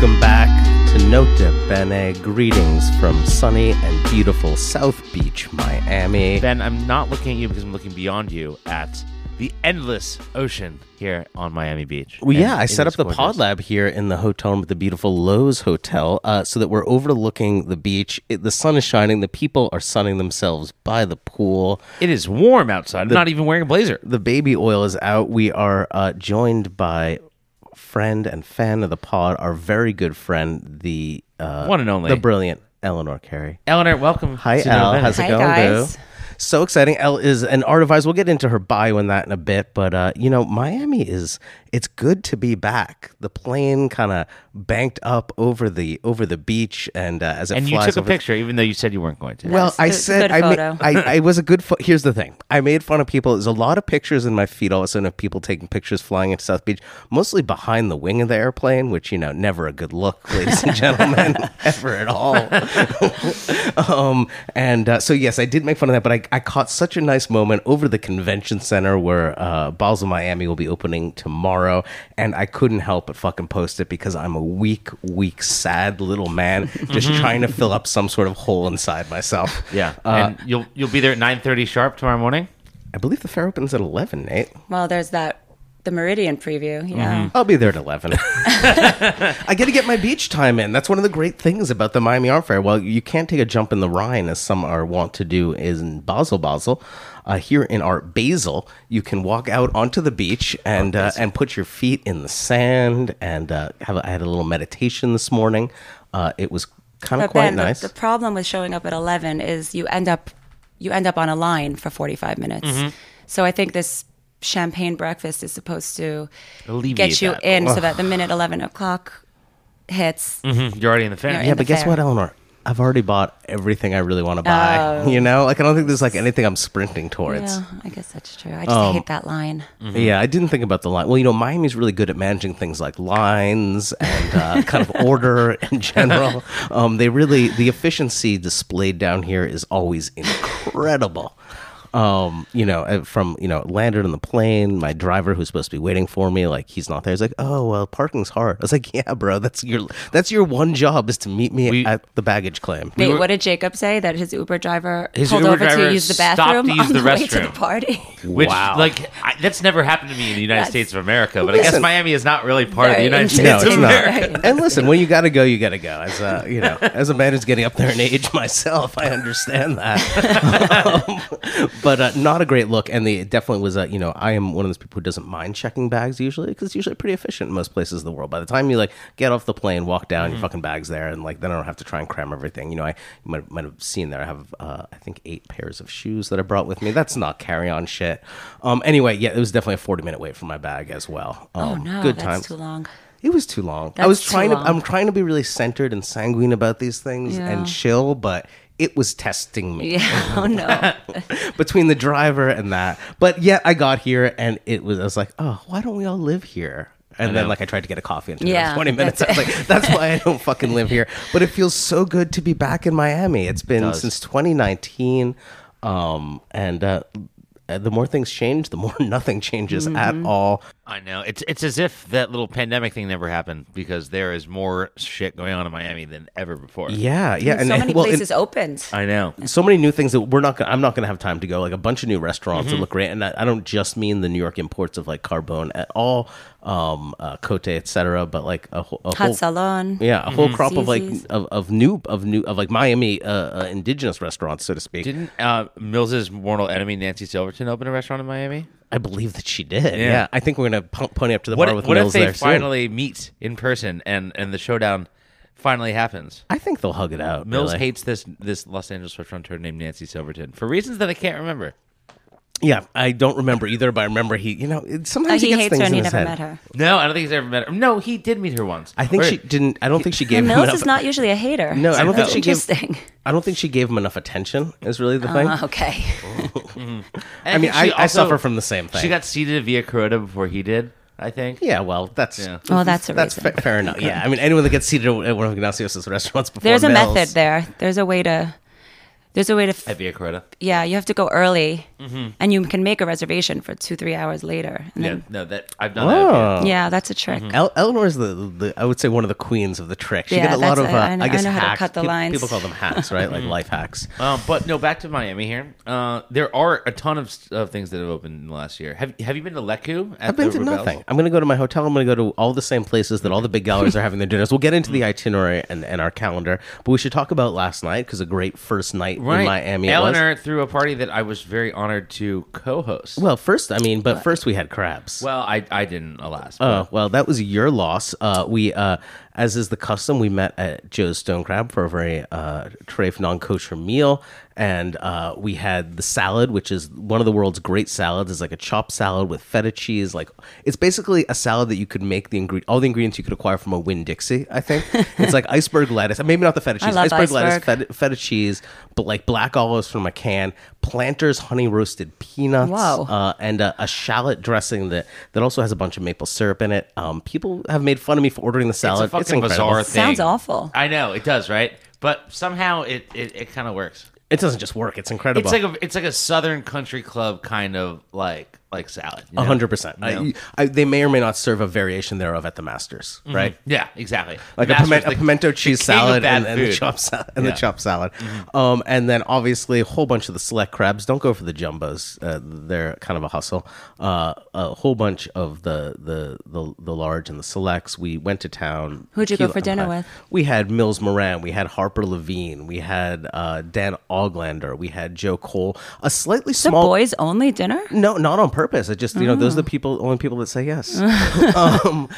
Welcome back to Nota Bene. Greetings from sunny and beautiful South Beach, Miami. Ben, I'm not looking at you because I'm looking beyond you at the endless ocean here on Miami Beach. Well, yeah, I set up the pod lab here in the hotel room at the beautiful Loews Hotel uh, so that we're overlooking the beach. It, the sun is shining. The people are sunning themselves by the pool. It is warm outside. I'm not even wearing a blazer. The baby oil is out. We are uh, joined by friend and fan of the pod, our very good friend, the uh, One and only. the brilliant Eleanor Cayre. Eleanor, welcome. Hi, to Nota How's it Hi, going, guys. boo? So exciting. Elle is an art advisor. We'll get into her bio and that in a bit. But, uh, you know, Miami is, it's good to be back. The plane kind of banked up over the over the beach. And uh, as it And you took a over- picture, even though you said you weren't going to. Well, I said good I, ma- I, I was a good. Fo- Here's the thing: I made fun of people. There's a lot of pictures in my feed all of a sudden of people taking pictures flying into South Beach, mostly behind the wing of the airplane, which you know never a good look, ladies and gentlemen, ever at all. um, and uh, so yes, I did make fun of that, but I, I caught such a nice moment over the convention center where uh, Basel, Miami will be opening tomorrow, and I couldn't help but fucking post it because I'm a weak, weak, sad little man just trying to fill up some sort of hole inside myself. yeah. Uh, and you'll you'll be there at 9:30 sharp tomorrow morning. I believe the fair opens at 11, Nate. Well, there's that the Meridian preview. Yeah. I'll be there at 11. I get to get my beach time in. That's one of the great things about the Miami Art Fair. Well, you can't take a jump in the Rhine as some are wont to do in Basel, Basel. Uh, here in Art Basel, you can walk out onto the beach and uh, and put your feet in the sand and uh, have. A, I had a little meditation this morning. Uh, it was kind of But quite Ben, the- nice. the, problem with showing up at 11 is you end up you end up on a line for 45 minutes. Mm-hmm. So I think this champagne breakfast is supposed to Alleviate get you that. in so that the minute 11 o'clock hits, Mhm, You're already in the fair. You're yeah, in but the guess fair. what, Eleanor? I've already bought everything I really want to buy. You know, like I don't think there's like anything I'm sprinting towards. yeah, I guess that's true. I just hate that line. Yeah, I didn't think about the line. Well, you know, Miami's really good at managing things like lines and uh, kind of order in general. Um, they really, the efficiency displayed down here is always incredible. Um, you know, uh, from you know, landed on the plane. My driver, who's supposed to be waiting for me, like he's not there. He's like, "Oh, well, parking's hard." I was like, "Yeah, bro, that's your that's your one job is to meet me We- at the baggage claim." Wait, were- what did Jacob say? That his Uber driver His pulled Uber over driver to use the bathroom to use on the the, way to the party. Which, Wow. like, I, that's never happened to me in the United That's States of America. But I guess Miami is not really part of the United interesting. No, States it's of not. America. And listen, when you got to go, you got to go. As a, you know, as a man who's getting up there in age myself, I understand that. Um, but uh, not a great look. And the it definitely was a, you know, I am one of those people who doesn't mind checking bags usually because it's usually pretty efficient in most places in the world. By the time you like get off the plane, walk down, your fucking bag's there, and like then I don't have to try and cram everything. You know, I you might, might have seen there. I have, uh, I think, eight pairs of shoes that I brought with me. That's not carry on shit. Um, anyway, yeah, it was definitely a forty minute wait for my bag as well. Um, Oh no, good that's times. too long. It was too long. I was trying to. I'm trying to be really centered and sanguine about these things Yeah. and chill, but it was testing me Yeah. Oh no. between the driver and that. But yet I got here and it was. I was like, oh, why don't we all live here? And then like I tried to get a coffee in Yeah, 20 minutes. I was like, that's why I don't fucking live here. But it feels so good to be back in Miami. It's been does. since 2019, um, and uh, the more things change, the more nothing changes at all. I know it's it's as if that little pandemic thing never happened because there is more shit going on in Miami than ever before. Yeah, yeah, so many well, and- places opened. I know. so many new things that we're not. Gonna, I'm not going to have time to go. Like a bunch of new restaurants Mm-hmm. that look great, and I, I don't just mean the New York imports of like Carbone at all, um, uh, Cote, etc. But like a, whole- a Hot whole, Salon. yeah, a whole crop of like of, of new of new of like Miami uh, uh, indigenous restaurants, so to speak. Didn't uh, Mills's mortal enemy Nancy Silverton open a restaurant in Miami? I believe that she did. Yeah, I think we're going to p- pony up to the What, bar if- with what if they there soon. finally meet in person and and the showdown finally happens? I think they'll hug it out. Mills really. hates this this Los Angeles restaurateur named Nancy Silverton for reasons that I can't remember. Yeah, I don't remember either, but I remember he. You know, it- sometimes he he, gets hates things her in and he his never head. met her. No, I don't think he's ever met her. No, he did meet her once. I think Or- she didn't. I don't think she gave him Mills enough. is not usually a hater. No, I don't think That's she gave- interesting. I don't think she gave him enough attention. Is really the thing. Uh, okay. I mean, she I, I also- suffer from the same thing. She got seated Via Carota before he did. I think. yeah, well, that's Yeah. Well, that's a that's reason. fa- fair enough. Yeah, I mean, anyone that gets seated at one of Ignacio's restaurants before There's a Mills- method there. There's a way to there's a way to f- At Via Carota. yeah you have to go early and you can make a reservation for two three hours later and Yeah, then, no, that I've done that. at Oh. yeah that's a trick El- Eleanor is the, the I would say one of the queens of the trick. She Yeah, did a lot that's- of uh, I- I I, know- guess I know how to hacks. cut the Pe- lines. People call them hacks, right? Like life hacks. Um, but no, back to Miami here. Uh, there are a ton of, of things that have opened in the last year. Have Have you been to Leku? I've been to Rebels? nothing. I'm going to go to my hotel. I'm going to go to all the same places that all the big galleries are having their dinners. We'll get into the itinerary and, and our calendar, but we should talk about last night because a great first night Right. in Miami. Eleanor threw a party that I was very honored to co-host. Well, first, I mean, but first we had crabs. Well, I I didn't, alas. Oh, well, that was your loss. Uh, we, uh, as is the custom, we met at Joe's Stone Crab for a very uh, treif non kosher meal. And uh, we had the salad, which is one of the world's great salads. It's like a chopped salad with feta cheese. Like it's basically a salad that you could make the ingre- all the ingredients you could acquire from a Winn Dixie. I think it's like iceberg lettuce, maybe not the feta cheese. love iceberg, lettuce, feta, feta cheese, but like black olives from a can, Planters honey roasted peanuts, Whoa. uh, and a, a shallot dressing that that also has a bunch of maple syrup in it. Um, people have made fun of me for ordering the salad. A fucking incredible. bizarre thing. Sounds awful. I know it does, right? But somehow it it, it kind of works. It doesn't just work; it's incredible. It's like a it's like a Southern country club kind of like like salad. A hundred percent. You know? I- I- They may or may not serve a variation thereof at the Masters, right? Yeah, exactly. Like a, piment- the- a pimento cheese salad and, and the food. chopped salad and Yeah. Mm-hmm. the chopped salad, um, and then obviously a whole bunch of the select crabs. Don't go for the jumbos; uh, they're kind of a hustle. Uh, a whole bunch of the, the the the large and the selects. We went to town. Who'd you go for dinner Empire. with? We had Mills Moran. We had Harper Levine. We had uh, Dan Oglander. We had Joe Cole. A slightly the small boys only dinner no, not on purpose. It just you know those are the Oh. people, only people that say yes. um,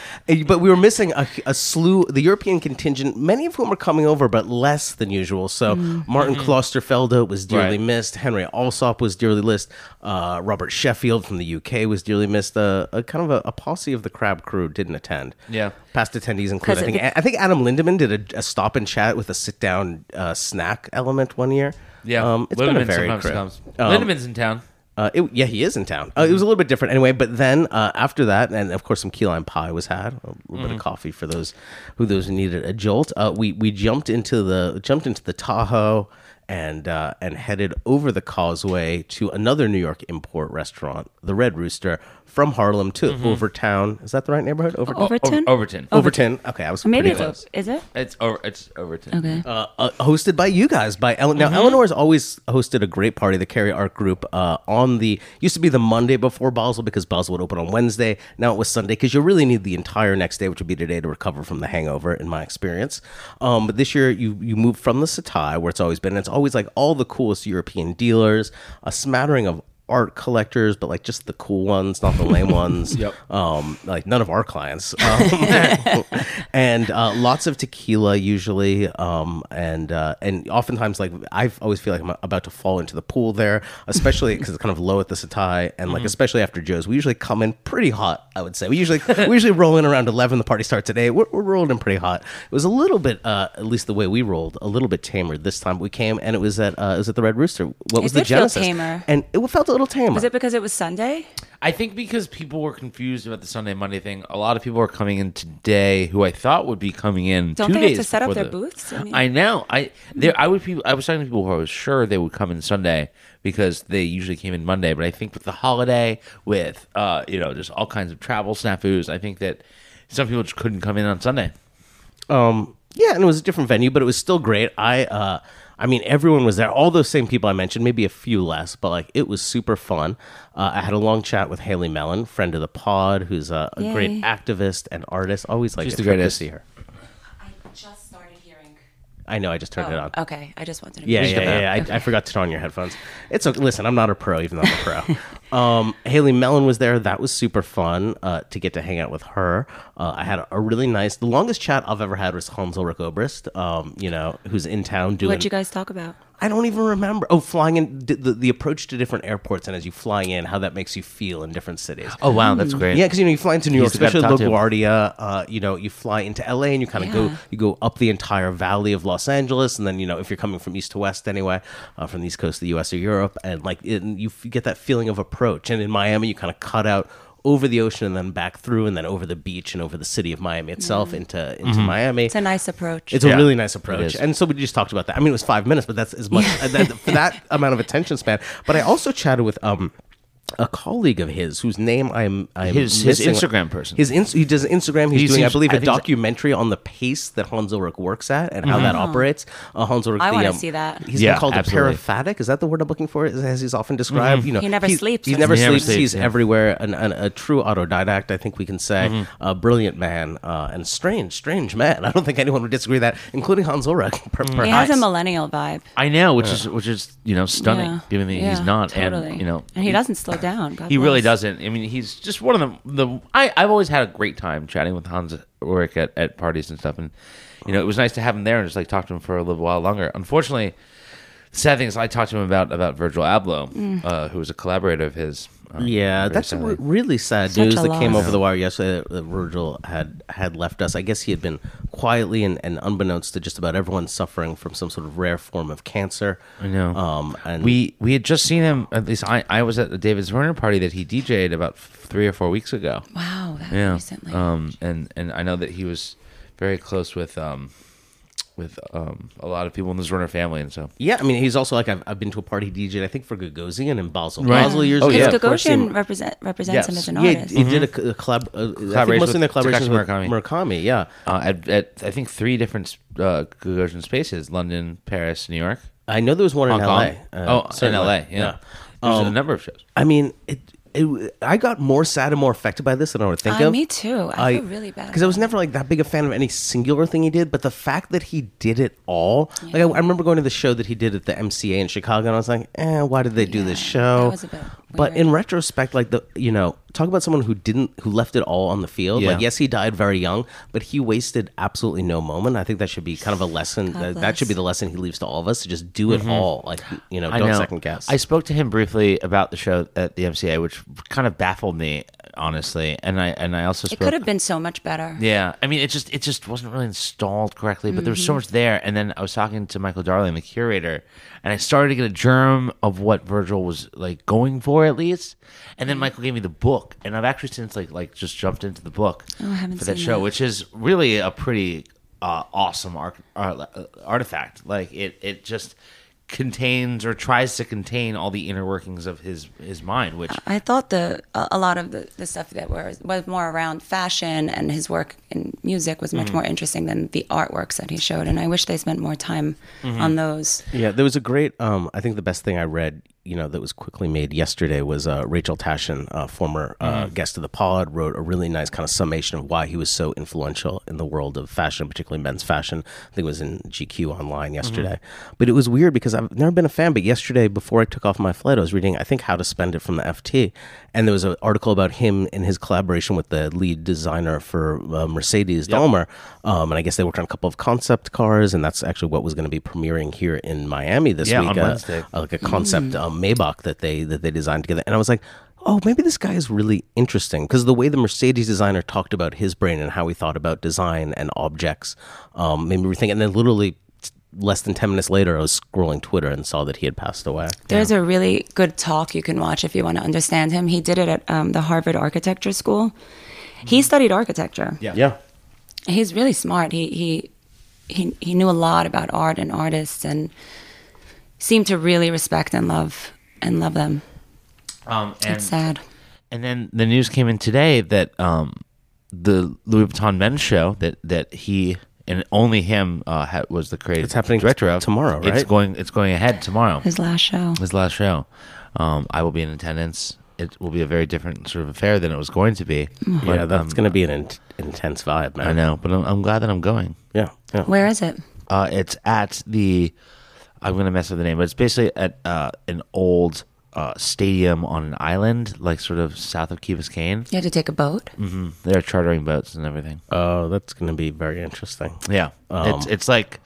but we were missing a, a slew, the European contingent, many of whom were coming over, but less than usual. So Mm. Martin Klosterfelde was dearly Right. missed. Henry Alsop was dearly missed. Uh, Robert Sheffield from the UK was dearly missed. Uh, a kind of a, a posse of the crab crew didn't attend. Yeah. past attendees include. I 'Cause think it- I think Adam Lindemann did a, a stop and chat with a sit down uh, snack element one year. Yeah, um, it's been a very sometimes crew. comes. Um, Lindemann's in town. Uh, it, yeah, he is in town. Uh, it was a little bit different anyway. But then uh, after that, and of course, some key lime pie was had. A little bit of coffee for those who those who needed a jolt. Uh, we we jumped into the jumped into the Tahoe and uh, and headed over the causeway to another New York import restaurant, the Red Rooster, from Harlem to Overtown. Is that the right neighborhood? Over- Overton Over- Overton. Overton. Okay, I was maybe it's close. is it It's over. It's Overton. okay uh, uh, hosted by you guys by Ellen. Now Eleanor's always hosted a great party, the Carry Art Group, uh, on the used to be the Monday before Basel because Basel would open on Wednesday. Now it was Sunday because you really need the entire next day, which would be today, to recover from the hangover. In my experience, um, but this year you you moved from the Setai where it's always been. And it's always like all the coolest European dealers, a smattering of art collectors, but like just the cool ones, not the lame ones. Yep. Um, like none of our clients. Um, and uh, lots of tequila usually. Um, and uh, and oftentimes like I always feel like I'm about to fall into the pool there, especially because it's kind of low at the Setai, and like especially after Joe's, we usually come in pretty hot. I would say we usually we usually roll in around eleven. The party starts at eight. We're, we're rolling in pretty hot. It was a little bit, uh, at least the way we rolled, a little bit tamer this time. We came and it was at uh, it was at the Red Rooster. What was the did feel genesis? tamer. And it felt a little tamer. was it because it was Sunday I think because people were confused about the Sunday Monday thing, a lot of people are coming in today who I thought would be coming in. Don't two they have to set up their the- booths? I mean- I know. I there. I would. People, I was talking to people who I was sure they would come in Sunday because they usually came in Monday. But I think with the holiday, with uh, you know, just all kinds of travel snafus, I think that some people just couldn't come in on Sunday. Um, yeah, and it was a different venue, but it was still great. I, uh, I mean, everyone was there. All those same people I mentioned, maybe a few less, but like it was super fun. Uh, I had a long chat with Haley Mellin, friend of the pod, who's a, a Yay. great activist and artist. Always like She's a the trip to greatest. see her. I just started hearing I know. I just turned it on. okay I just wanted to Yeah, make yeah, yeah. yeah. I, I forgot to turn on your headphones. It's okay. Listen, I'm not a pro, even though I'm a pro. um, Haley Mellin was there. That was super fun uh, to get to hang out with her. Uh, I had a really nice. The longest chat I've ever had was Hans Ulrich Obrist. Um, you know, who's in town doing. what'd you guys talk about I don't even remember. Oh, flying in the, the, the approach to different airports and as you fly in, how that makes you feel in different cities. Oh wow, that's great. Yeah, because you know you fly into New York, He's the to especially. LaGuardia. Uh, you know, you fly into LA and you kind of go you go up the entire valley of Los Angeles, and then you know if you're coming from east to west anyway, uh, from the east coast of the U.S. or Europe, and like it, you get that feeling of approach. And in Miami, you kind of cut out over the ocean and then back through and then over the beach and over the city of Miami itself into into Miami. It's a nice approach. It's a really nice approach. And so we just talked about that. I mean, it was five minutes, but that's as much uh, that, for that amount of attention span. But I also chatted with um a colleague of his whose name I'm, I'm His- his. Instagram person. His ins- he does Instagram. He's He doing, I seems- believe, I a documentary on the pace that Hans Ulrich works at and how that operates. Uh, Hans Ulrich, I the, wanna um, see that. He's Yeah, been called absolutely. a paraphatic. Is that the word I'm looking for? As he's often described. You know, He never he's- sleeps, He never he? He never sleeps. sleeps, He's yeah. everywhere. An, an, a true autodidact, I think we can say. Mm-hmm. A brilliant man uh, and strange, strange man. I don't think anyone would disagree with that, including Hans Ulrich. per- he has a millennial vibe. I know, which is which is you know stunning, Yeah. given that he's not, totally. and you know, and he doesn't slow down. God He really doesn't. I mean, he's just one of the the. I I've always had a great time chatting with Hans Ulrich at, at parties and stuff, and you know, it was nice to have him there and just like talk to him for a little while longer. Unfortunately, sad thing is, I talked to him about about Virgil Abloh, Mm. uh, who was a collaborator of his. Uh, Yeah, that's sadly. re- really sad Such news a that came over the wire yesterday. That Virgil had had left us. I guess he had been quietly and, and unbeknownst to just about everyone suffering from some sort of rare form of cancer. I know. Um, and we we had just seen him. At least I I was at the David Zwirner party that he DJ'd about three or four weeks ago. Wow, that yeah. recently. Um, and and I know that he was very close with um, with um, a lot of people in the Zwirner family, and so yeah, I mean, he's also like I've, I've been to a party he DJ'd. I think for Gagosian in Basel. Right. Basel years Oh, ago. yeah. Because of Gagosian represent, represents him as an Yeah, artist. he did a collab, uh, Collaboration most of their with collaborations Takashi with Murakami. Murakami. Yeah, uh, at, at I think three different uh, Gagosian spaces: London, Paris, New York, I know there was one Hong in Kong. LA. uh, oh, in. LA, yeah. There's a number of shows. I mean, it, it. I got more sad and more affected by this than I would think Uh, of. me too. I feel really bad because I was never like that big a fan of any singular thing he did. But the fact that he did it all, like I, I remember going to the show that he did at the MCA in Chicago, and I was like, eh, why did they do this show? that was a bit but in retrospect, like the you know, talk about someone who didn't who left it all on the field. Yeah. Like yes, he died very young, but he wasted absolutely no moment. I think that should be kind of a lesson. That, that should be the lesson he leaves to all of us to just do it all. Like you know, Mm-hmm. Don't know. second guess. I spoke to him briefly about the show at the MCA, which kind of baffled me, honestly. And I and I also It could have been so much better. Yeah, I mean, it just it just wasn't really installed correctly, but there was Mm-hmm. so much there. And then I was talking to Michael Darling, the curator, and I started to get a germ of what Virgil was like going for, at least. And Mm-hmm. then Michael gave me the book, and I've actually since like like just jumped into the book Oh, for that show, that. which is really a pretty uh, awesome art, uh, artifact. Like it it just contains or tries to contain all the inner workings of his his mind, which I thought the a, a lot of the, the stuff that was was more around fashion and his work in music was Mm-hmm. much more interesting than the artworks that he showed, and I wish they spent more time Mm-hmm. on those. Yeah, there was a great. Um, I think the best thing I read, you know, that was quickly made yesterday was uh, Rachel Tashjian, uh, former uh, guest of the pod, wrote a really nice kind of summation of why he was so influential in the world of fashion, particularly men's fashion. I think it was in GQ online yesterday. But it was weird because I've never been a fan. But yesterday, before I took off my flight, I was reading, I think, How to Spend It from the FT, and there was an article about him and his collaboration with the lead designer for uh, Mercedes, Daimler. Um, and I guess they worked on a couple of concept cars, and that's actually what was going to be premiering here in Miami this Yeah, week. on uh, Wednesday. uh, like a concept um, Maybach that they that they designed together, and I was like, oh, maybe this guy is really interesting because the way the Mercedes designer talked about his brain and how he thought about design and objects um, made me rethink. And then literally less than ten minutes later, I was scrolling Twitter and saw that he had passed away. There's a really good talk you can watch if you want to understand him. He did it at um, the Harvard Architecture School. He studied architecture. Yeah. Yeah. He's really smart. He he he he knew a lot about art and artists and seemed to really respect and love and love them. um, and It's sad. And then the news came in today that um, the Louis Vuitton men's show that that he and only him uh, ha- was the creative It's happening director of tomorrow, Right? It's going it's going ahead tomorrow. His last show. His last show. Um, I will be in attendance. It will be a very different sort of affair than it was going to be. But, yeah, that's um, going to be an in- intense vibe, man. I know, but I'm, I'm glad that I'm going. Yeah, yeah. Where is it? Uh, it's at the. I'm gonna mess up the name, but it's basically at uh, an old uh, stadium on an island, like sort of south of Key Biscayne. You had to take a boat. hmm They're chartering boats and everything. Oh, that's going to be very interesting. Yeah, it's it's like,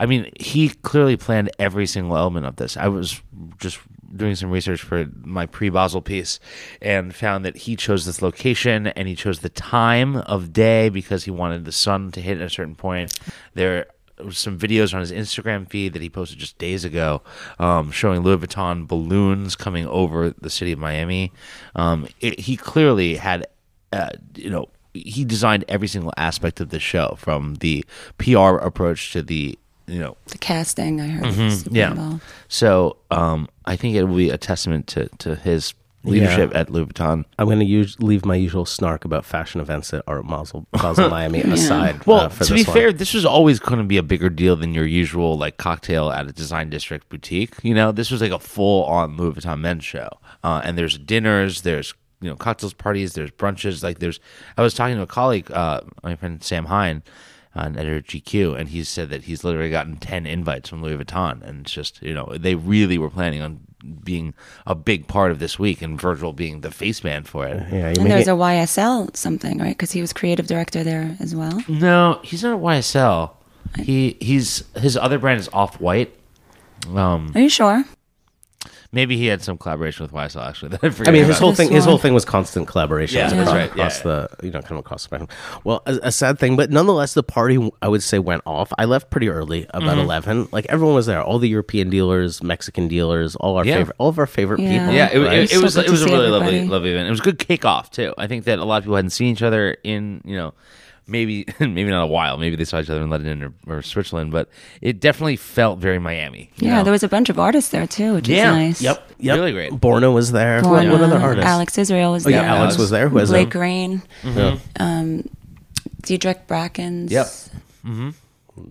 I mean, he clearly planned every single element of this. I was just doing some research for my pre-Basel piece and found that he chose this location and he chose the time of day because he wanted the sun to hit at a certain point. There some videos on his Instagram feed that he posted just days ago, um, showing Louis Vuitton balloons coming over the city of Miami. Um, it, he clearly had, uh, you know, he designed every single aspect of the show, from the PR approach to the, you know, The casting, I heard. Mm-hmm. yeah. So um, I think it will be a testament to to his leadership Yeah. at Louis Vuitton. I'm going to use, leave my usual snark about fashion events at Art Basel, Basel Miami aside. Well, uh, for to this be one. fair, this was always going to be a bigger deal than your usual like cocktail at a design district boutique. You know, this was like a full on Louis Vuitton men's show, uh, and there's dinners, there's you know cocktails parties, there's brunches. Like there's, I was talking to a colleague, uh, my friend Sam Hine, uh, an editor at GQ, and he said that he's literally gotten ten invites from Louis Vuitton, and it's just you know they really were planning on being a big part of this week, and Virgil being the face man for it. yeah, And there's it- a YSL something, right? Because he was creative director there as well. No, he's not at YSL. He he's his other brand is Off White. Um, Are you sure? Maybe he had some collaboration with YSL actually. That I, I mean, his about. whole thing, his whole thing was constant collaboration. Yeah, across, right. across Yeah, the, you know, kind of across the spectrum. Well, a, a sad thing, but nonetheless, the party I would say went off. I left pretty early, about Mm-hmm. eleven. Like everyone was there, all the European dealers, Mexican dealers, all our Yeah. favorite, all of our favorite Yeah. people. yeah, it, right? it, it was So it was a see really lovely lovely event. It was a good kickoff too. I think that a lot of people hadn't seen each other in you know maybe maybe not a while. Maybe they saw each other in London or, or Switzerland, but it definitely felt very Miami. you Yeah, know? there was a bunch of artists there too, which Yeah. is nice. Yep, yep. Really great. Borna was there. What, Borna, what other artists? Alex Israel was Oh, there. yeah, Alex was there. Who has Blake a- Green, mm-hmm. Yeah. Um, Diedrick Brackens. Yep. Mm-hmm.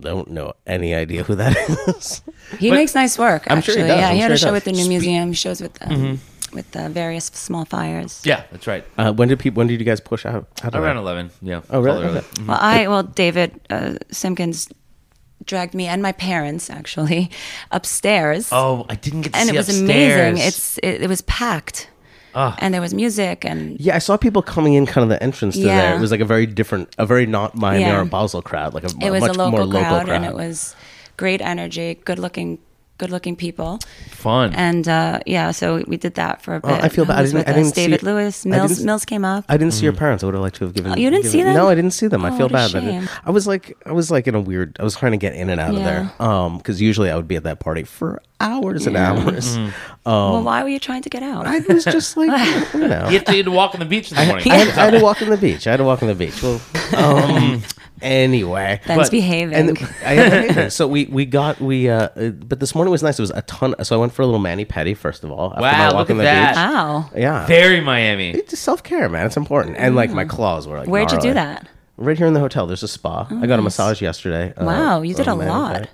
Don't know any idea who that is. He makes nice work. I'm sure Actually, he does, yeah, I'm he had sure a show does. with the new Spe- museum. He shows with them. Mm-hmm. With uh, various small fires. Yeah, that's right. Uh, when did people? When did you guys push out? out of Around there? eleven. Yeah. Oh, really? Probably early. Okay. Well, I well David uh, Simpkins dragged me and my parents actually upstairs. Oh, I didn't get to see that. and see it was upstairs. amazing. It's it, it was packed, Ah. and there was music and Yeah, I saw people coming in kind of the entrance to there. It was like a very different, a very not Miami Yeah. or Basel crowd, like a, it was much a local more local crowd, crowd. and it was great energy, good looking, good looking people, fun. and uh, yeah, so we did that for a bit. Oh, I feel bad. I didn't- with I didn't? David see- Lewis, Mills. didn't Mills came up. I didn't see your parents. I would have liked to have given. Oh, you didn't given- see them? No, I didn't see them. I Oh, feel bad. that I, I was like, I was like in a weird. I was trying to get in and out of there. Um, because usually I would be at that party for hours and Yeah. hours. Mm-hmm. well, why were you trying to get out? I was just like, you know, you had to, you had to walk on the beach in the morning. I had, I had to walk on the beach. I had to walk on the beach. Well, um, anyway, Ben's but- behaving. And I am so we we got we uh, uh, but this morning was nice. It was a ton. So I went for a little mani pedi first of all. After Wow, my look walk on at the that. beach. wow. Yeah, Very Miami. it's self care, man. It's important. And like my claws were like. Where'd you do that? Right here in the hotel. There's a spa. I got a massage yesterday. uh, Wow, you did a mani lot. pedi.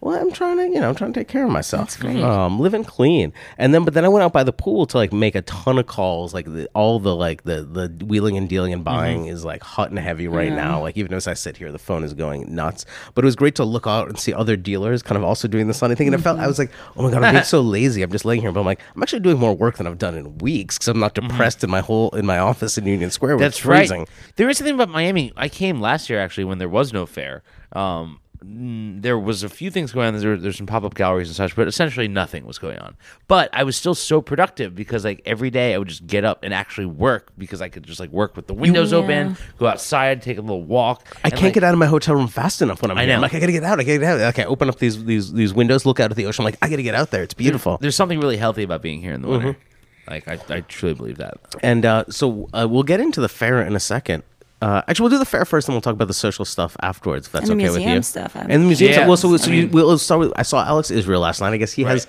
Well, I'm trying to, you know, I'm trying to take care of myself. That's great. Um, living clean, and then, but then I went out by the pool to like make a ton of calls. Like the, all the like the the wheeling and dealing and buying is like hot and heavy right now. Like even as I sit here, the phone is going nuts. But it was great to look out and see other dealers kind of also doing the sunny thing. And it felt I was like, oh my god, I'm being so lazy. I'm just laying here, but I'm like, I'm actually doing more work than I've done in weeks because I'm not depressed in my whole in my office in Union Square. That's freezing. right. There is something about Miami. I came last year actually when there was no fair. Um, there was a few things going on. There, there's some pop up galleries and such, but essentially nothing was going on. But I was still so productive because like every day I would just get up and actually work because I could just like work with the windows Yeah. open, go outside, take a little walk. I can't get out of my hotel room fast enough when I'm I here. I'm like, I gotta get out. I gotta get out. Okay, open up these these these windows, look out at the ocean. I'm like, I gotta get out there. It's beautiful. There's something really healthy about being here in the winter. Mm-hmm. Like I, I truly believe that. And uh, so uh, we'll get into the fair in a second. Uh, actually, we'll do the fair first, and we'll talk about the social stuff afterwards. If that's And the okay with museum you. stuff, I'm- And the museum Yeah. stuff. Well, so, so I you, we'll start with. I saw Alex Israel last night. I guess he has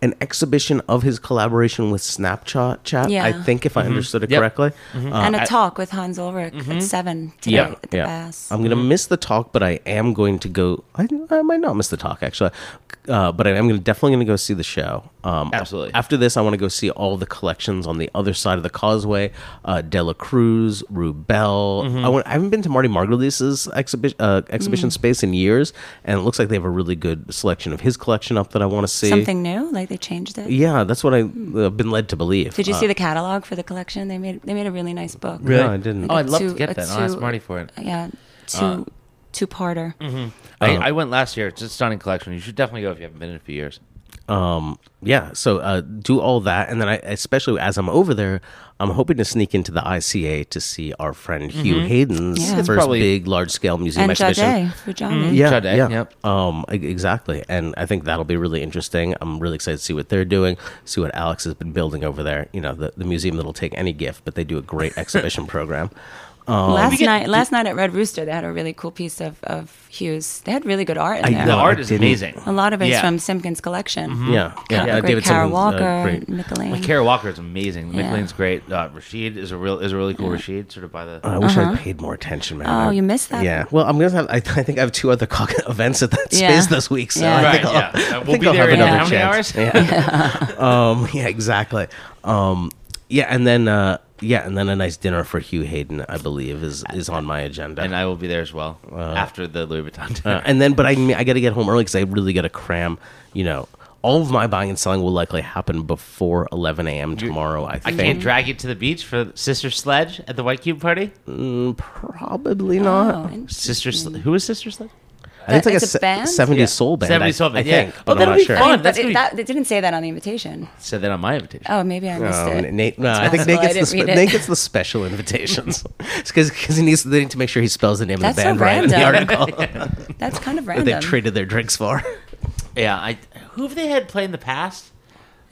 an exhibition of his collaboration with Snapchat. Chat. Yeah. I think if I mm-hmm. understood it Yep. correctly. Mm-hmm. Uh, and a talk with Hans Ulrich at mm-hmm. seven today Yeah, at the yeah. Bass. I'm gonna miss the talk, but I am going to go. I, I might not miss the talk actually, uh, but I am gonna, definitely going to go see the show. Um, Absolutely. After this, I want to go see all the collections on the other side of the causeway. Uh, De La Cruz, Rubell. Mm-hmm. I, went, I haven't been to Marty Margulies' exhibition uh, Mm. space in years, and it looks like they have a really good selection of his collection up that I want to see. Something new, like they changed it. Yeah, that's what I've uh, been led to believe. Did you Uh, see the catalog for the collection? They made they made a really nice book. Really? No, I didn't. Oh, I'd love Two- to get a that. I'll ask Marty for it. Yeah, two two parter. I, I went last year. It's a stunning collection. You should definitely go if you haven't been in a few years. um yeah so uh do all that and then i especially as i'm over there i'm hoping to sneak into the ica to see our friend hugh hayden's Yeah. First probably- big large scale museum and exhibition Jade Fujami. yeah, Jade, yeah. yep. Um, exactly, and I think that'll be really interesting. I'm really excited to see what they're doing, see what Alex has been building over there. You know, the, the museum that'll take any gift, but they do a great exhibition program. Um, last get- night, last night at Red Rooster, they had a really cool piece of, of Hughes. They had really good art in I there. The know. art is amazing. A lot of it's Yeah. from Simpkins' collection. Yeah, yeah. Yeah, uh, great David Kara Simmons, uh, Walker, great. Nick Lane. Like Kara Walker is amazing. Yeah. McLean's great. Uh, Rashid is a real is a really cool Rashid, sort of by the. I wish I paid more attention, man. Uh-huh. Oh, I- you missed that? Yeah. Well, I'm gonna have. I, I think I have two other co- events at that Yeah. space this week, so Yeah. I right. I'll, Yeah. I Uh, we'll be I'll there have in another how many hours? Yeah. um. Yeah. Exactly. Um. Yeah, and then uh, yeah, and then a nice dinner for Hugh Hayden, I believe, is uh, is on my agenda. and I will be there as well uh, after the Louis Vuitton. Uh, and then, but I I got to get home early because I really got to cram. You know, all of my buying and selling will likely happen before 11 a.m. tomorrow. I I think can't drag you to the beach for Sister Sledge at the White Cube party. Mm, probably not. Oh. Sister, Sle- who is Sister Sledge? I think it's like It's a, a se- band? 70s Yeah. soul band. 70s I- soul band, I yeah. think, Oh, but I'm that'll not be sure. fun. I mean, that's it, be- that, they didn't say that on the invitation. Said that on my invitation. Oh, maybe I missed Oh, it. Nate, no, I think Nate possible. I gets, the, spe- it. Nate gets the special invitations because he needs they need to make sure he spells the name That's of the band right in the random. article That's kind of that they random. traded their drinks for. Yeah, I who have they had play in the past?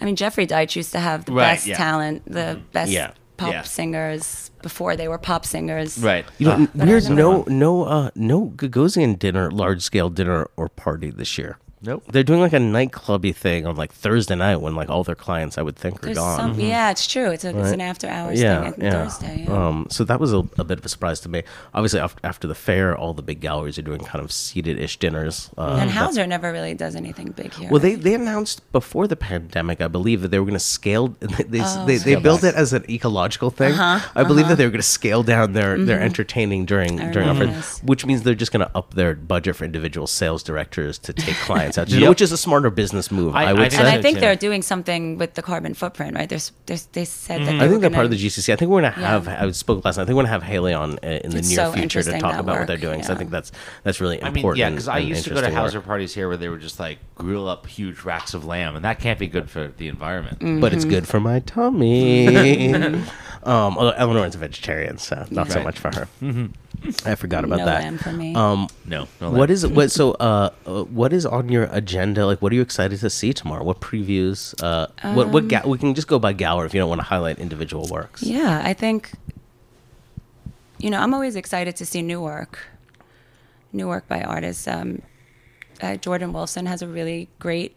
I mean, Jeffrey Deitch used to have the Right, best yeah. talent, the mm-hmm. best Yeah. Pop Yeah. singers before they were pop singers. Right. You know, But I weird. No, know. no, uh, no Gagosian dinner, large scale dinner or party this year. Nope. They're doing like a nightclubby thing on like Thursday night when like all their clients I would think are There's gone. some, yeah, it's true. It's, a, it's an after hours yeah, thing on yeah. Thursday. Yeah. Um, so that was a, a bit of a surprise to me. Obviously, af- after the fair, all the big galleries are doing kind of seated-ish dinners. Uh, and Hauser never really does anything big here. Well, they, they announced before the pandemic, I believe, that they were going to scale. They they, Oh. they, they built it as an ecological thing. Uh-huh, I believe that they were going to scale down their, their entertaining during during remember offers, this. which means they're just going to up their budget for individual sales directors to take clients out, Yep. which is a smarter business move. I, I- would I say. and I think too. they're doing something with the carbon footprint, right? There's, there's they said that. They I think were they're part of the GCC. I think we're going to Yeah. have. I spoke last night. I think we're going to have Haley on uh, in the It's near so future to talk that about what they're work, doing. So I think that's that's really I important. mean, yeah, because I used to go to interesting work. Hauser parties here where they were just like grill up huge racks of lamb, and that can't be good for the environment. Mm. but it's good for my tummy. um, although Eleanor's a vegetarian, so not so much for her. I forgot about No that. lamb for me. Um, No, no. what is what? So, uh, uh, what is on your agenda? Like, what are you excited to see tomorrow? What previews? Uh, what what? Ga- we can just go by gallery if you don't want to highlight individual works. Yeah, I think, you know, I'm always excited to see new work, new work by artists. Um, uh, Jordan Wilson has a really great,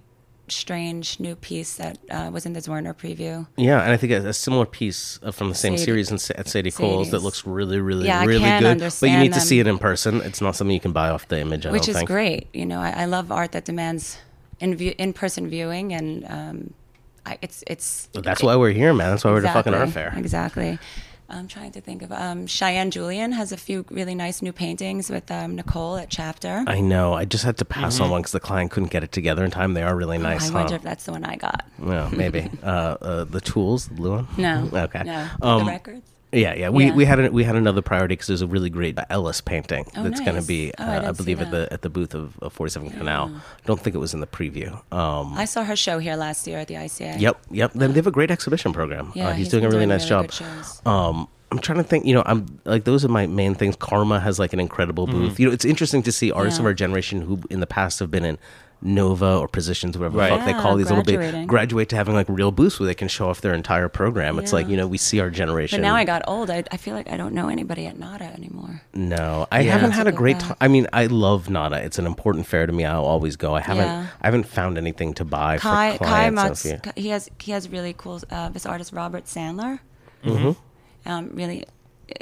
strange new piece that uh, was in the Zwirner preview. Yeah, and I think a, a similar piece uh, from the same Sadie- series in, at Sadie Coles that looks really, really, Yeah, really good. But you need to see it in person. It's not something you can buy off the image. I which don't is think. great. You know, I, I love art that demands in view, in-person viewing, and um, I, it's it's. That's why we're here, man. That's why we're at the fucking art fair. Exactly. I'm trying to think of um, Cheyenne Julian has a few really nice new paintings with um, Nicole at Chapter. I know. I just had to pass on one because the client couldn't get it together in time. They are really nice. Mm-hmm. Oh, I wonder if that's the one I got. Well, maybe. uh, uh, the tools, the blue one. No. Okay. No. Um, the records. Yeah, yeah. We Yeah. we had a, we had another priority because there's a really great Ellis painting Oh, that's going to be, Oh, I uh, I, didn't believe, at the at the booth of, of 47 Canal. Don't think it was in the preview. Um, I saw her show here last year at the ICA. Yep, yep. Then they have a great exhibition program. Yeah, uh, he's, he's doing a really doing nice really job. good shows. Um, I'm trying to think. You know, I'm like those are my main things. Karma has like an incredible booth. You know, it's interesting to see artists of our generation who in the past have been in Nova or positions, whatever Right. the fuck they call these little big graduate to having like real booths where they can show off their entire program. It's like you know we see our generation. But now I got old. I, I feel like I don't know anybody at Nada anymore. No, I Yeah. haven't had a great time. I mean, I love Nada. It's an important fair to me. I'll always go. I haven't, Yeah. I haven't found anything to buy Kai for clients. Mats, of you. he has he has really cool. Uh, this artist Robert Sandler. Mm-hmm. Um, really,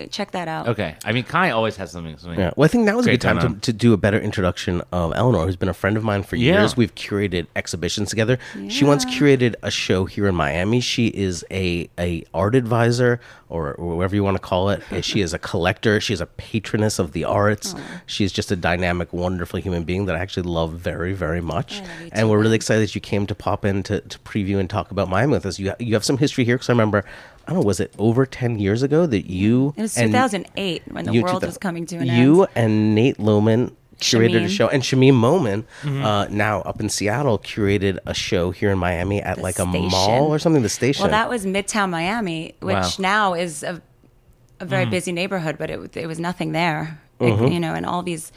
check that out. Okay, I mean Kai always has something. something Yeah. Well, I think now was a good time time to, to do a better introduction of Eleanor, who's been a friend of mine for Yeah. years. We've curated exhibitions together. She once Yeah. curated a show here in Miami. She is a, a art advisor or, or whatever you want to call it. she is a collector. She is a patroness of the arts. She is just a dynamic, wonderful human being that I actually love very, very much. I And we're really excited that you came to pop in to, to preview and talk about Miami with us. You, you have some history here because I remember, I don't know, was it over 10 years ago that you It was and 2008 when the you world was coming to an you and Nate Lowman curated a show, and Shamim Momin, Mm-hmm. uh, now up in Seattle, curated a show here in Miami at The like a mall or something. The station. Well, that was Midtown Miami, which Wow. now is a, a very Mm. busy neighborhood, but it, it was nothing there. It- Mm-hmm. you know, and all these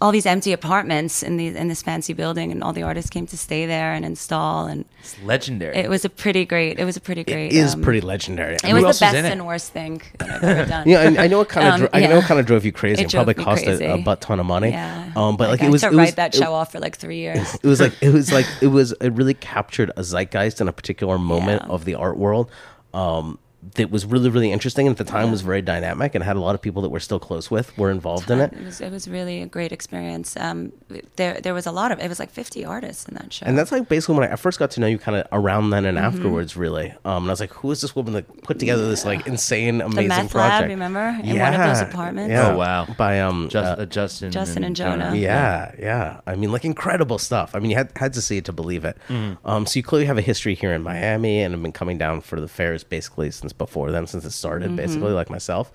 all these empty apartments in these in this fancy building, and all the artists came to stay there and install, and It's legendary. it was a pretty great. It was a pretty great. it is um, pretty legendary. It Who was the best in it? and worst thing that I've ever done. Yeah, I, I know it kind of. Um, dro- I know it kind of drove you crazy. It and probably cost a, a butt ton of money. Yeah. Um, but like I it had was. to it write was, that it- show off for like three years. it was like it was like it was it really captured a zeitgeist in a particular moment Yeah. of the art world um that was really really interesting and at the time was very dynamic and had a lot of people that we're still close with were involved in it It was it was really a great experience. Um, there there was a lot of it was like 50 artists in that show. and that's like basically when I first got to know you kind of around then and Mm-hmm. afterwards really um and I was like who is this woman that put together this like insane the amazing meth project lab, remember, in one of those apartments. yeah. Oh, wow. by um Just, uh, uh, Justin, Justin and Jonah. Yeah, yeah. I mean, like incredible stuff. I mean, you had had to see it to believe it. Um, so you clearly have a history here in Miami, and have been coming down for the fairs basically since before then, since it started, basically, like myself.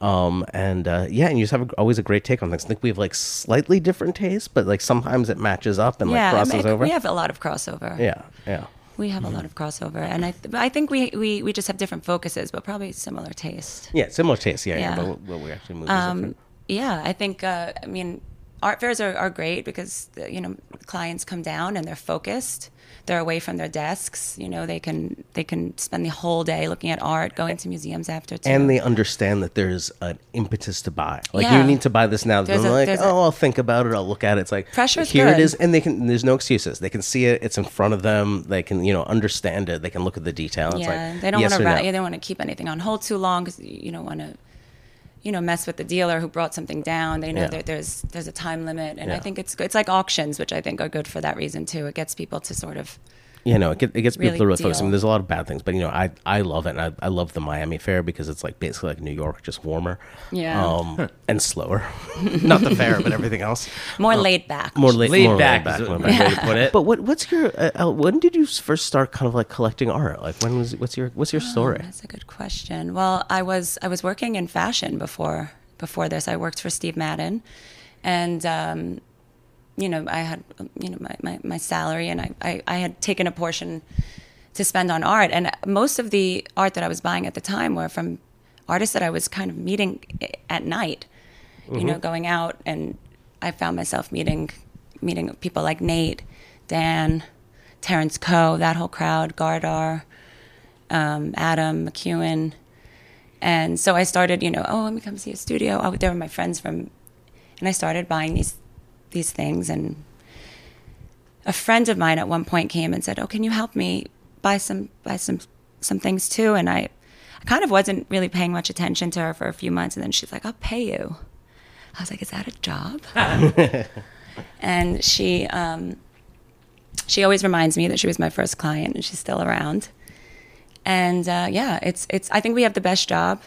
Um, and uh, yeah, and you just have a, always a great take on things. I think we have like slightly different tastes, but like sometimes it matches up and yeah, like I crosses mean, over. we have a lot of crossover. yeah, yeah. We have a lot of crossover, and I th- I think we, we we just have different focuses, but probably similar taste. Yeah, similar tastes. Yeah, yeah. Yeah. but what we actually move Um, yeah, I think uh, I mean art fairs are, are great because uh, you know clients come down and they're focused. They're away from their desks. You know they can they can spend the whole day looking at art, going to museums after too. and they understand that there's an impetus to buy. Like Yeah. you need to buy this now. They're like, oh, I'll think about it. I'll look at it. It's like Pressure's here it good. is, and they can. There's no excuses. They can see it. It's in front of them. They can you know understand it. They can look at the detail. It's yeah, like they don't yes want to no. they don't want to keep anything on hold too long because you don't want to you know mess with the dealer who brought something down. They know Yeah. that there's there's a time limit, and I think it's it's like auctions, which I think are good for that reason too. It gets people to sort of you know, it, get, it gets people really to really focus. I mean, there's a lot of bad things, but you know, I I love it. And I, I love the Miami Fair because it's like basically like New York, just warmer, Yeah. um, and slower. Not the fair, but everything else. more laid back. More, la- Laid more back, laid back. is more way to put it. But what what's your uh, uh, when did you first start kind of like collecting art? Like when was what's your what's your story? That's a good question. Well, I was I was working in fashion before before this. I worked for Steve Madden, and um, you know I had you know my, my, my salary, and I, I I had taken a portion to spend on art, and most of the art that I was buying at the time were from artists that I was kind of meeting at night. You know, going out, and I found myself meeting meeting people like Nate, Dan, Terence Koh, that whole crowd, Gardar um, Adam McEwen. And so I started, you know, oh, let me come see a studio. Oh, they were my friends from, and I started buying these these things. And a friend of mine at one point came and said, "Oh, can you help me buy some buy some some things too?" And I, I kind of wasn't really paying much attention to her for a few months, and then she's like, "I'll pay you." I was like, "Is that a job?" and she um, she always reminds me that she was my first client, and she's still around and uh, yeah, it's it's. I think we have the best job.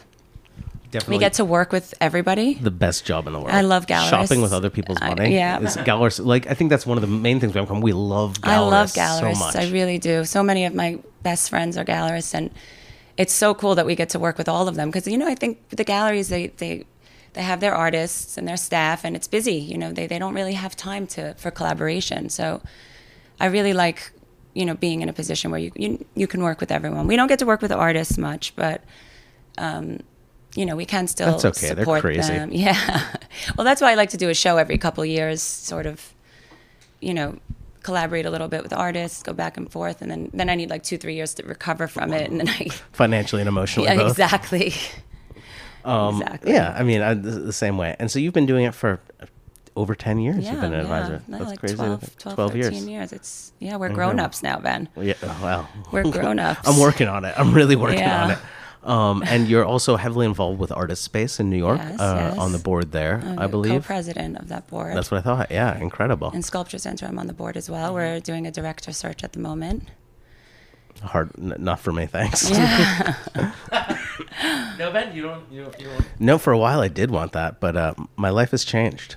Definitely We get to work with everybody. the best job in the world. I love gallerists. Shopping with other people's I- money. yeah. is. Like I think that's one of the main things we have common. We love gallerists I love galleries so much. I really do. So many of my best friends are gallerists, and it's so cool that we get to work with all of them because you know I think the galleries they they they have their artists and their staff, and it's busy. You know they they don't really have time to for collaboration. So I really like you know being in a position where you you, you can work with everyone. We don't get to work with artists much, but. Um, you know, we can still That's okay. They're crazy. them. Yeah. well, that's why I like to do a show every couple years, sort of, you know, collaborate a little bit with artists, go back and forth, and then then I need like two, three years to recover from it, and then I, Financially and emotionally yeah, both. exactly, um, exactly. Yeah, I mean, I, the, the same way. And so you've been doing it for over 10 years. Yeah, you've been an yeah. advisor. No, That's like crazy. 12, 12, 12 years. 13 years. It's yeah, we're grown ups now, Ben. Yeah, oh, well. We're grown-ups. I'm working on it. I'm really working Yeah. on it. Um, and you're also heavily involved with Artists Space in New York Yes, uh, yes. on the board there, I'm I believe. co-president of that board. That's what I thought. Yeah, incredible. and Sculpture Center, I'm on the board as well. We're doing a director search at the moment. Hard, n- not for me, thanks. Yeah. No, Ben, you don't. You don't. You don't. No, for a while I did want that, but uh, my life has changed.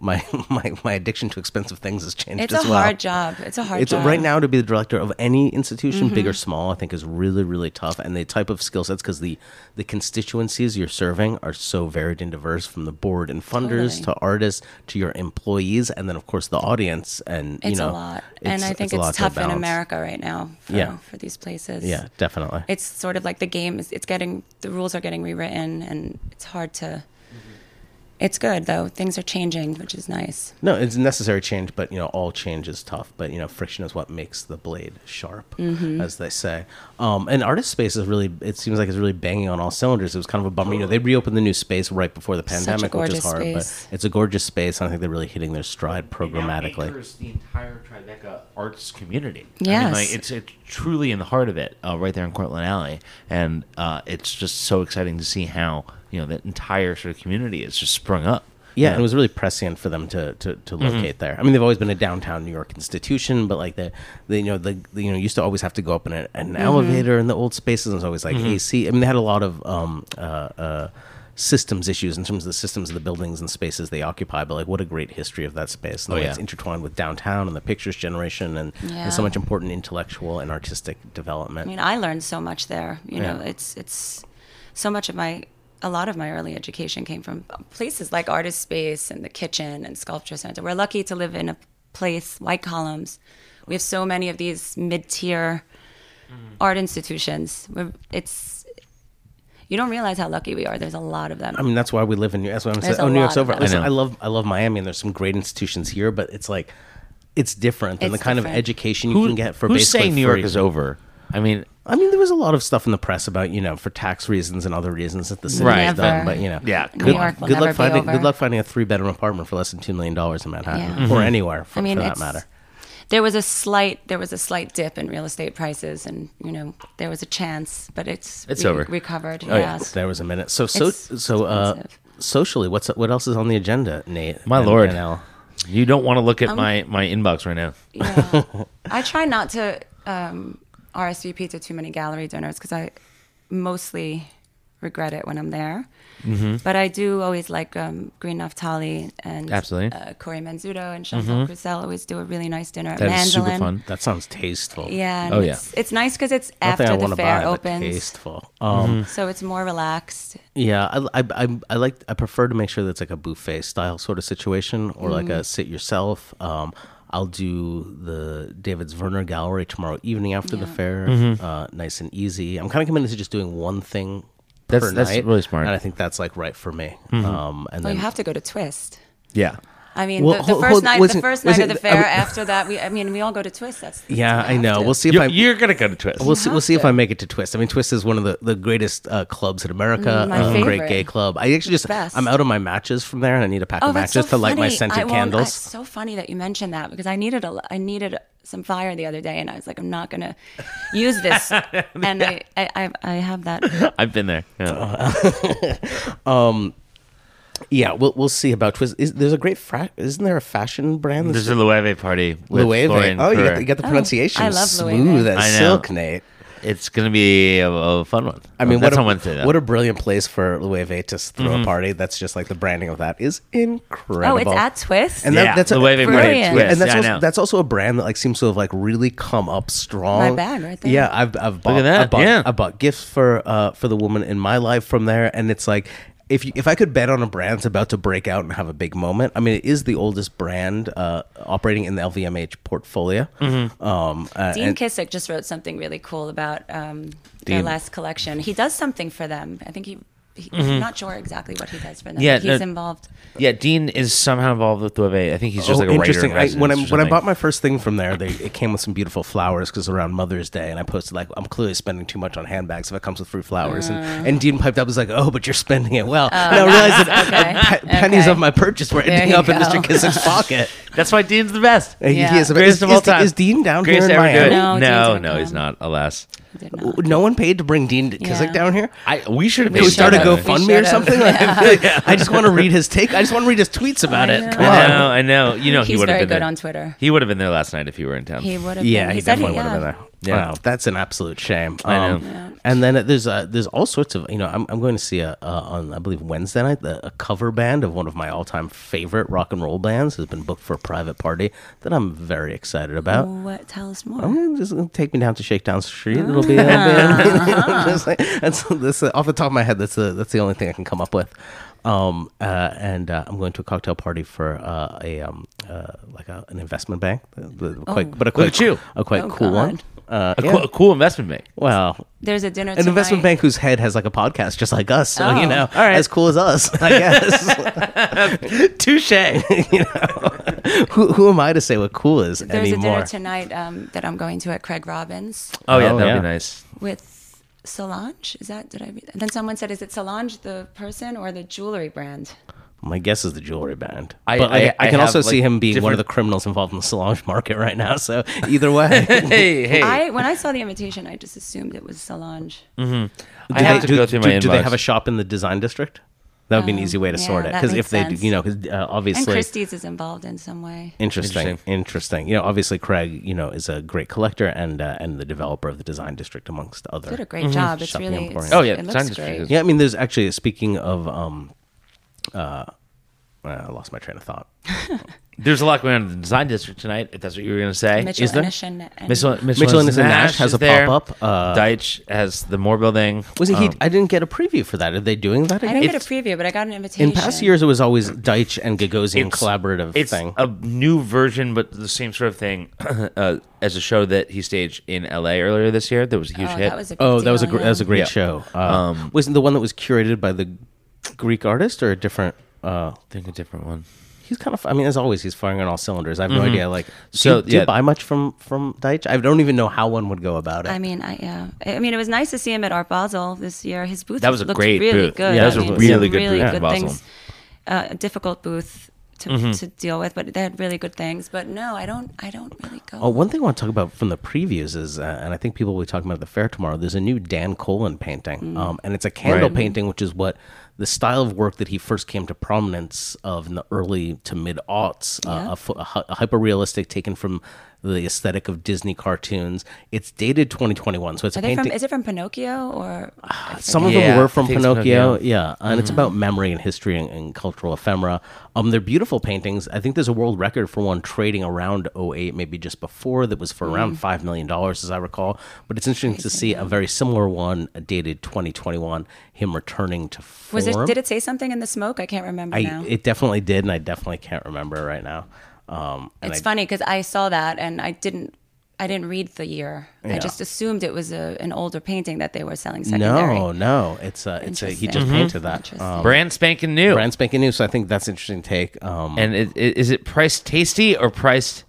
My my my addiction to expensive things has changed It's a well. hard job. It's a hard It's job. right now to be the director of any institution, big Mm-hmm. or small. I think is really, really tough, and the type of skill sets because the the constituencies you're serving are so varied and diverse, from the board and funders Totally. to artists to your employees, and then of course the audience. And you It's know, a lot, and I think a it's, lot to tough in. America right now. For, Yeah. for these places. Yeah, definitely. it's sort of like the game is it's getting the rules are getting rewritten and it's hard to it's good though things are changing which is nice No, it's necessary change, but you know, all change is tough. But you know, friction is what makes the blade sharp, Mm-hmm. as they say. Um, and artist space is really, it seems like it's really banging on all cylinders. It was kind of a bummer. You know, they reopened the new space right before the pandemic, which is hard, space. but it's a gorgeous space. And I think they're really hitting their stride programmatically. anchors the entire Tribeca arts community. I Yes. mean, like it's it's truly in the heart of it, uh, right there in Cortland Alley, and uh, it's just so exciting to see how you know that entire sort of community has just sprung up. Yeah, and it was really prescient for them to to, to Mm-hmm. locate there. I mean, they've always been a downtown New York institution, but like the, the you know the, the you know used to always have to go up in a, an elevator in the old spaces. And it was always like Mm-hmm. AC. I mean, they had a lot of um, uh, uh, systems issues in terms of the systems of the buildings and spaces they occupy. But like, what a great history of that space! And the Oh, way yeah. it's intertwined with downtown and the pictures generation, and there's so much important intellectual and artistic development. i mean i learned so much there you know it's it's so much of my a lot of my early education came from places like Artists Space and the kitchen and sculpture center we're lucky to live in a place white columns we have so many of these mid-tier mm-hmm. art institutions We're, it's you don't realize how lucky we are there's a lot of them I mean, that's why we live in New. York. That's why I'm saying. There's a Oh, New York's over. Listen, I I, love I love Miami, and there's some great institutions here, but it's like it's different than It's the kind different. of education you Who, can get for who's basically saying New York free. is over? I mean, I mean, there was a lot of stuff in the press about you know for tax reasons and other reasons that the city Right. done, but you know, Yeah, New good, will good never luck be finding over. good luck finding a three bedroom apartment for less than two million dollars in Manhattan Yeah. or anywhere for, I mean, for that it's, matter. there was a slight there was a slight dip in real estate prices, and you know there was a chance, but it's It's over. recovered. Oh yeah, yes. there was a minute. So so It's so uh, expensive. socially, what's what else is on the agenda, Nate? My and- lord. and Al? you don't want to look Um, at my my inbox right now. Yeah. I try not to um, RSVP to too many gallery dinners because I mostly regret it when I'm there. Mm-hmm. But I do always like um, Greene Naftali and Absolutely. Mm-hmm. uh, kurimanzutto and Chantal Crousel always do a really nice dinner at That is super fun. That sounds tasteful. Yeah. Oh, yeah. It's, it's nice because it's Nothing after the fair buy, opens. tasteful. Um, So it's more relaxed. Yeah, I, I, I, I like. I prefer to make sure that it's like a buffet style sort of situation, or like a sit yourself. Um, I'll do the David Zwirner Gallery tomorrow evening after the fair, Mm-hmm. uh, nice and easy. I'm kind of committed to just doing one thing That's- per that's night, really smart. Mm-hmm. and I think that's like right for me. Um, and Well, then you have to go to Twist. Yeah. I mean, Well, the, the hold- first hold- night, listen- the first night of the I fair. mean- after that, we, I mean, we all go to Twist. That's, that's yeah, I know. to. We'll see if You're, I. you're gonna go to Twist. We'll see. We'll have see if. I make it to Twist. I mean, Twist is one of the, the greatest uh, clubs in America. Mm, my a great gay club. I actually just Best. I'm out of my matches from there, and I need a pack Oh, of matches so to light my scented I won't- candles. It's so funny that you mentioned that because I needed a, I needed some fire the other day, and I was like, I'm not gonna use this, and I, I, I, I have that. I've been there. Yeah. Yeah, we'll we'll see about Twist. Is, there's a great fra- isn't there a fashion brand? There's a Loewe party. With Loewe. Oh, you got, Kerr. you got the Oh, pronunciation I love smooth Loewe. as I know. silk, Nate. It's gonna be a, a fun one. I mean, that's what a, on Wednesday. Though. what a brilliant place for Loewe to throw Mm-hmm. a party. That's just like the branding of that is incredible. Oh, it's at Twist. And yeah, that, that's a, Loewe party Brilliant. twist. and that's yeah, I also, know. that's also a brand that like seems to have like really come up strong. My bag right there. Yeah, I've I've bought at that, I bought, yeah. I bought gifts for uh for the woman in my life from there, and it's like. If, you, if I could bet on a brand that's about to break out and have a big moment, I mean, it is the oldest brand uh, operating in the LVMH portfolio. Mm-hmm. Um, uh, Dean and- Kissick just wrote something really cool about um, their Dean. last collection. He does something for them. I think he. He I'm not sure exactly what he does for them. Mm-hmm. Yeah, he's no- involved. yeah, Dean is somehow involved with Loewe. I think he's just Oh, like a writer. interesting. in I, when I residence when I bought my first thing from there, they, it came with some beautiful flowers because around Mother's Day, and I posted like, "I'm clearly spending too much on handbags if it comes with free flowers." And, and Dean piped up, was like, "Oh, but you're spending it well." and I realized that Okay. pe- pennies of my purchase were ending you up in. Mr. Kissick's pocket. That's why Dean's the best. And he Yeah. is- Greatest is, of all is- time. Is Dean down Greatest here in ever do it. Miami? No, no, no, he's not. Alas, He did not. No one paid to bring Dean Kissick Yeah. down here. I we should have Can we should start a. We GoFundMe should or have. something? Like, I, feel like I just want to read his take. I just want to read his tweets about I it. Come I on. know, I know. You know, he He's would have very been good there. on Twitter. He would have been there last night if he were in town. He would have. Yeah, been. he said definitely would have yeah. been there. Yeah. Wow, that's an absolute shame. I know. Um, Yeah. And then there's uh, there's all sorts of you know I'm, I'm going to see a uh, on I believe Wednesday night the, a cover band of one of my all time favorite rock and roll bands has been booked for a private party that I'm very excited about. What? Tell us more. I'm gonna just gonna take me down to Shakedown Street. It'll be, uh, just like, that's that's uh, off the top of my head. That's the that's the only thing I can come up with. Um, uh, and uh, I'm going to a cocktail party for uh, a um, uh, like a, an investment bank, The- the- quite, but a quite at you. a quite Oh, cool one. God. Uh, A, yeah. cool, a cool investment bank. Well, There's a dinner an investment bank whose head has like a podcast, just like us. So you Oh. know, All right. as cool as us, I guess. Touche. who, who am I to say what cool is There's a dinner tonight um, that I'm going to at Craig Robins Oh yeah, Oh, that'd yeah. be nice. with Solange. Is that did I? Read? Then someone said, "Is it Solange the person or the jewelry brand?" My guess is the jewelry band. I- but I- I, I can have, also see him being one of the criminals involved in the Solange market right now. So either way, Hey, hey. I when I saw the invitation, I just assumed it was Solange. I Do have they, to do, go through do- my do they have a shop in the design district? That would be an easy way to Um, sort yeah, it. Because if they, sense. you know, because uh, And obviously, Christie's is involved in some way. interesting, Interesting. interesting, You know, obviously, Craig, you know, is a great collector and uh, and the developer of the design district, amongst other. Did a great job. It's really. emporium. It's, Oh, yeah, it Design looks District great. is- Yeah, I mean, there's actually speaking of, um, uh, I lost my train of thought. There's a lot going on in the design district tonight. If that's what you were going to say. Mitchell Is there? Innish and, and Mitchell, Mitchell Innes and Nash has a there. pop-up, uh, Deitch has the Moore Building. Was it? He, Um, I didn't get a preview for that. Are they doing that I didn't get a preview, but I got an invitation. In past years, it was always Deitch and Gagosian It's- collaborative it's thing. a new version, but the same sort of thing uh, as a show that he staged in L.A. earlier this year. That was a huge oh, hit. that was a big Oh, that was a deal, gr- that was a great Yeah. show. Uh, wasn't the one that was curated by the Greek artist or a different? Uh, I think a different one. he's kind of. I mean, as always, he's firing on all cylinders. I have no idea. Like, do. So, you, do you yeah. buy much from from Deitch? I don't even know how one would go about it. I mean, I yeah. I mean, it was nice to see him at Art Basel this year. His booth That was a looked great really booth. good. Yeah, that I was a mean, really good really booth at good Basel. things. Uh, a difficult booth to, Mm-hmm. to deal with, but they had really good things. But no, I don't. I don't really go. Oh, one thing I want to talk about from the previews is, uh, and I think people will be talking about at the fair tomorrow. There's a new Dan Colen painting, Mm. um, and it's a candle Right. painting, which is what the style of work that he first came to prominence of in the early to mid aughts. Uh, Yeah. a, pho- a, a hyper realistic, taken from the aesthetic of Disney cartoons. It's dated 2021, so it's Are a they from? Is it from Pinocchio or? Some of forget. them were from Pinocchio, Pinocchio. yeah, and it's about memory and history and, and cultural ephemera. Um, they're beautiful paintings. I think there's a world record for one trading around 08, maybe just before, that was for around five million dollars, as I recall. But it's interesting to see a very similar one dated 2021. Him returning to form. Was it? Did it say something in the smoke? I can't remember I, now. it definitely did, and I definitely can't remember right now. Um, and it's I, funny because I saw that and I didn't. I didn't read the year. Yeah. I just assumed it was a, an older painting that they were selling secondary. No, no, it's a, it's a, he just Interesting. painted that. Um, Brand spanking new. brand spanking new. So I think that's an interesting take. Um, And it, it, is it priced tasty or priced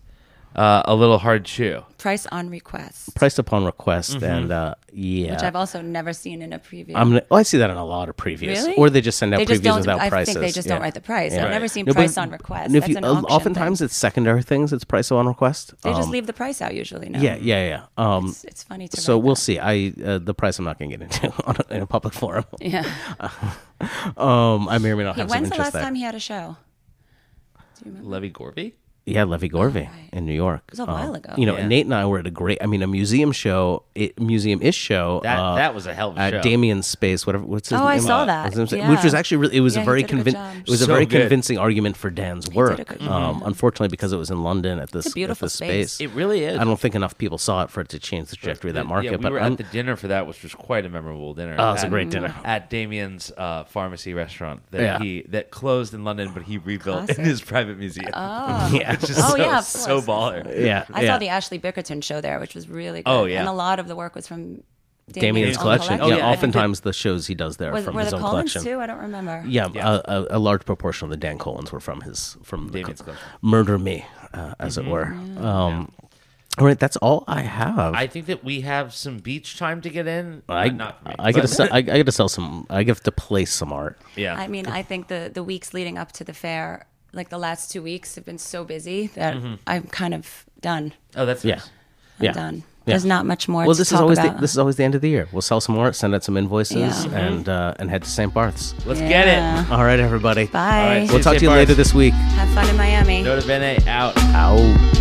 uh, a little hard chew? Price on request, priced upon request, and uh, yeah, which I've also never seen in a preview. I'm gonna, well, I see that in a lot of previews, Really? or they just send out They just previews don't- without I prices. think they just don't write the price. Yeah. I've never seen No, price if- on request. and That's you- an uh, oftentimes thing. it's secondary things. It's price on request. they just Um, leave the price out usually. No. Yeah, yeah, yeah. Um, It's, it's funny to. so we'll that. see. I uh, the price I'm not going to get into on a, in a public forum. Yeah. Um, I may or may not Hey, have some when's the last there. time he had a show? Do you remember? Levy Gorvy? Yeah, Levy Gorvy right. in New York. It was a while ago. You know, Yeah. Nate and I were at a great. I mean, a museum show, it, museum-ish show. That, uh, that was a hell of a show. Damien's space, whatever. What's his Oh, name? I saw Uh, that. what's his name? Yeah. Which was actually really. It was Yeah, a very did a convincing. It was a very good. convincing argument for Dan's did work. a good Um, job. unfortunately, because it was in London at this a beautiful at this space. space, It really is. I don't think enough people saw it for it to change the trajectory of that market. Yeah, we but were I'm- at the dinner for that, which was quite a memorable dinner. Oh, it was a great dinner. at Damien's uh, pharmacy restaurant that he that closed in London, but he rebuilt Classic. in his private museum. Oh. yeah, Which is Oh, so, yeah, so baller. yeah, I yeah. saw the Ashley Bickerton show there, which was really good. Oh, yeah. And a lot of the work was from Damien's Damien's own collection. Oh, yeah, yeah. oftentimes the shows he does there Was, from were his the own Colens collection. too? I don't remember. Yeah, Yeah. A, a, a large proportion of the Dan Colens were from his from the Damien's collection. Murderme, uh, as Mm-hmm. it were. Um, All right, that's all I have. I think that we have some beach time to get in. I, not for me, I get to sell, I, I get to sell some. I get to place some art. yeah. I mean, I think the the weeks leading up to the fair, like the last two weeks, have been so busy that Mm-hmm. I'm kind of done. oh, that's Yeah, nice. I'm yeah. done. Yeah. There's not much more. Well, to this is always the, this is always the end of the year. We'll sell some more, send out some invoices, Yeah. and uh, and head to St. Barth's. Let's get it. All right, everybody. Bye. All right. We'll talk to you St. later this week. Have fun in Miami. Nota Bene out. Out.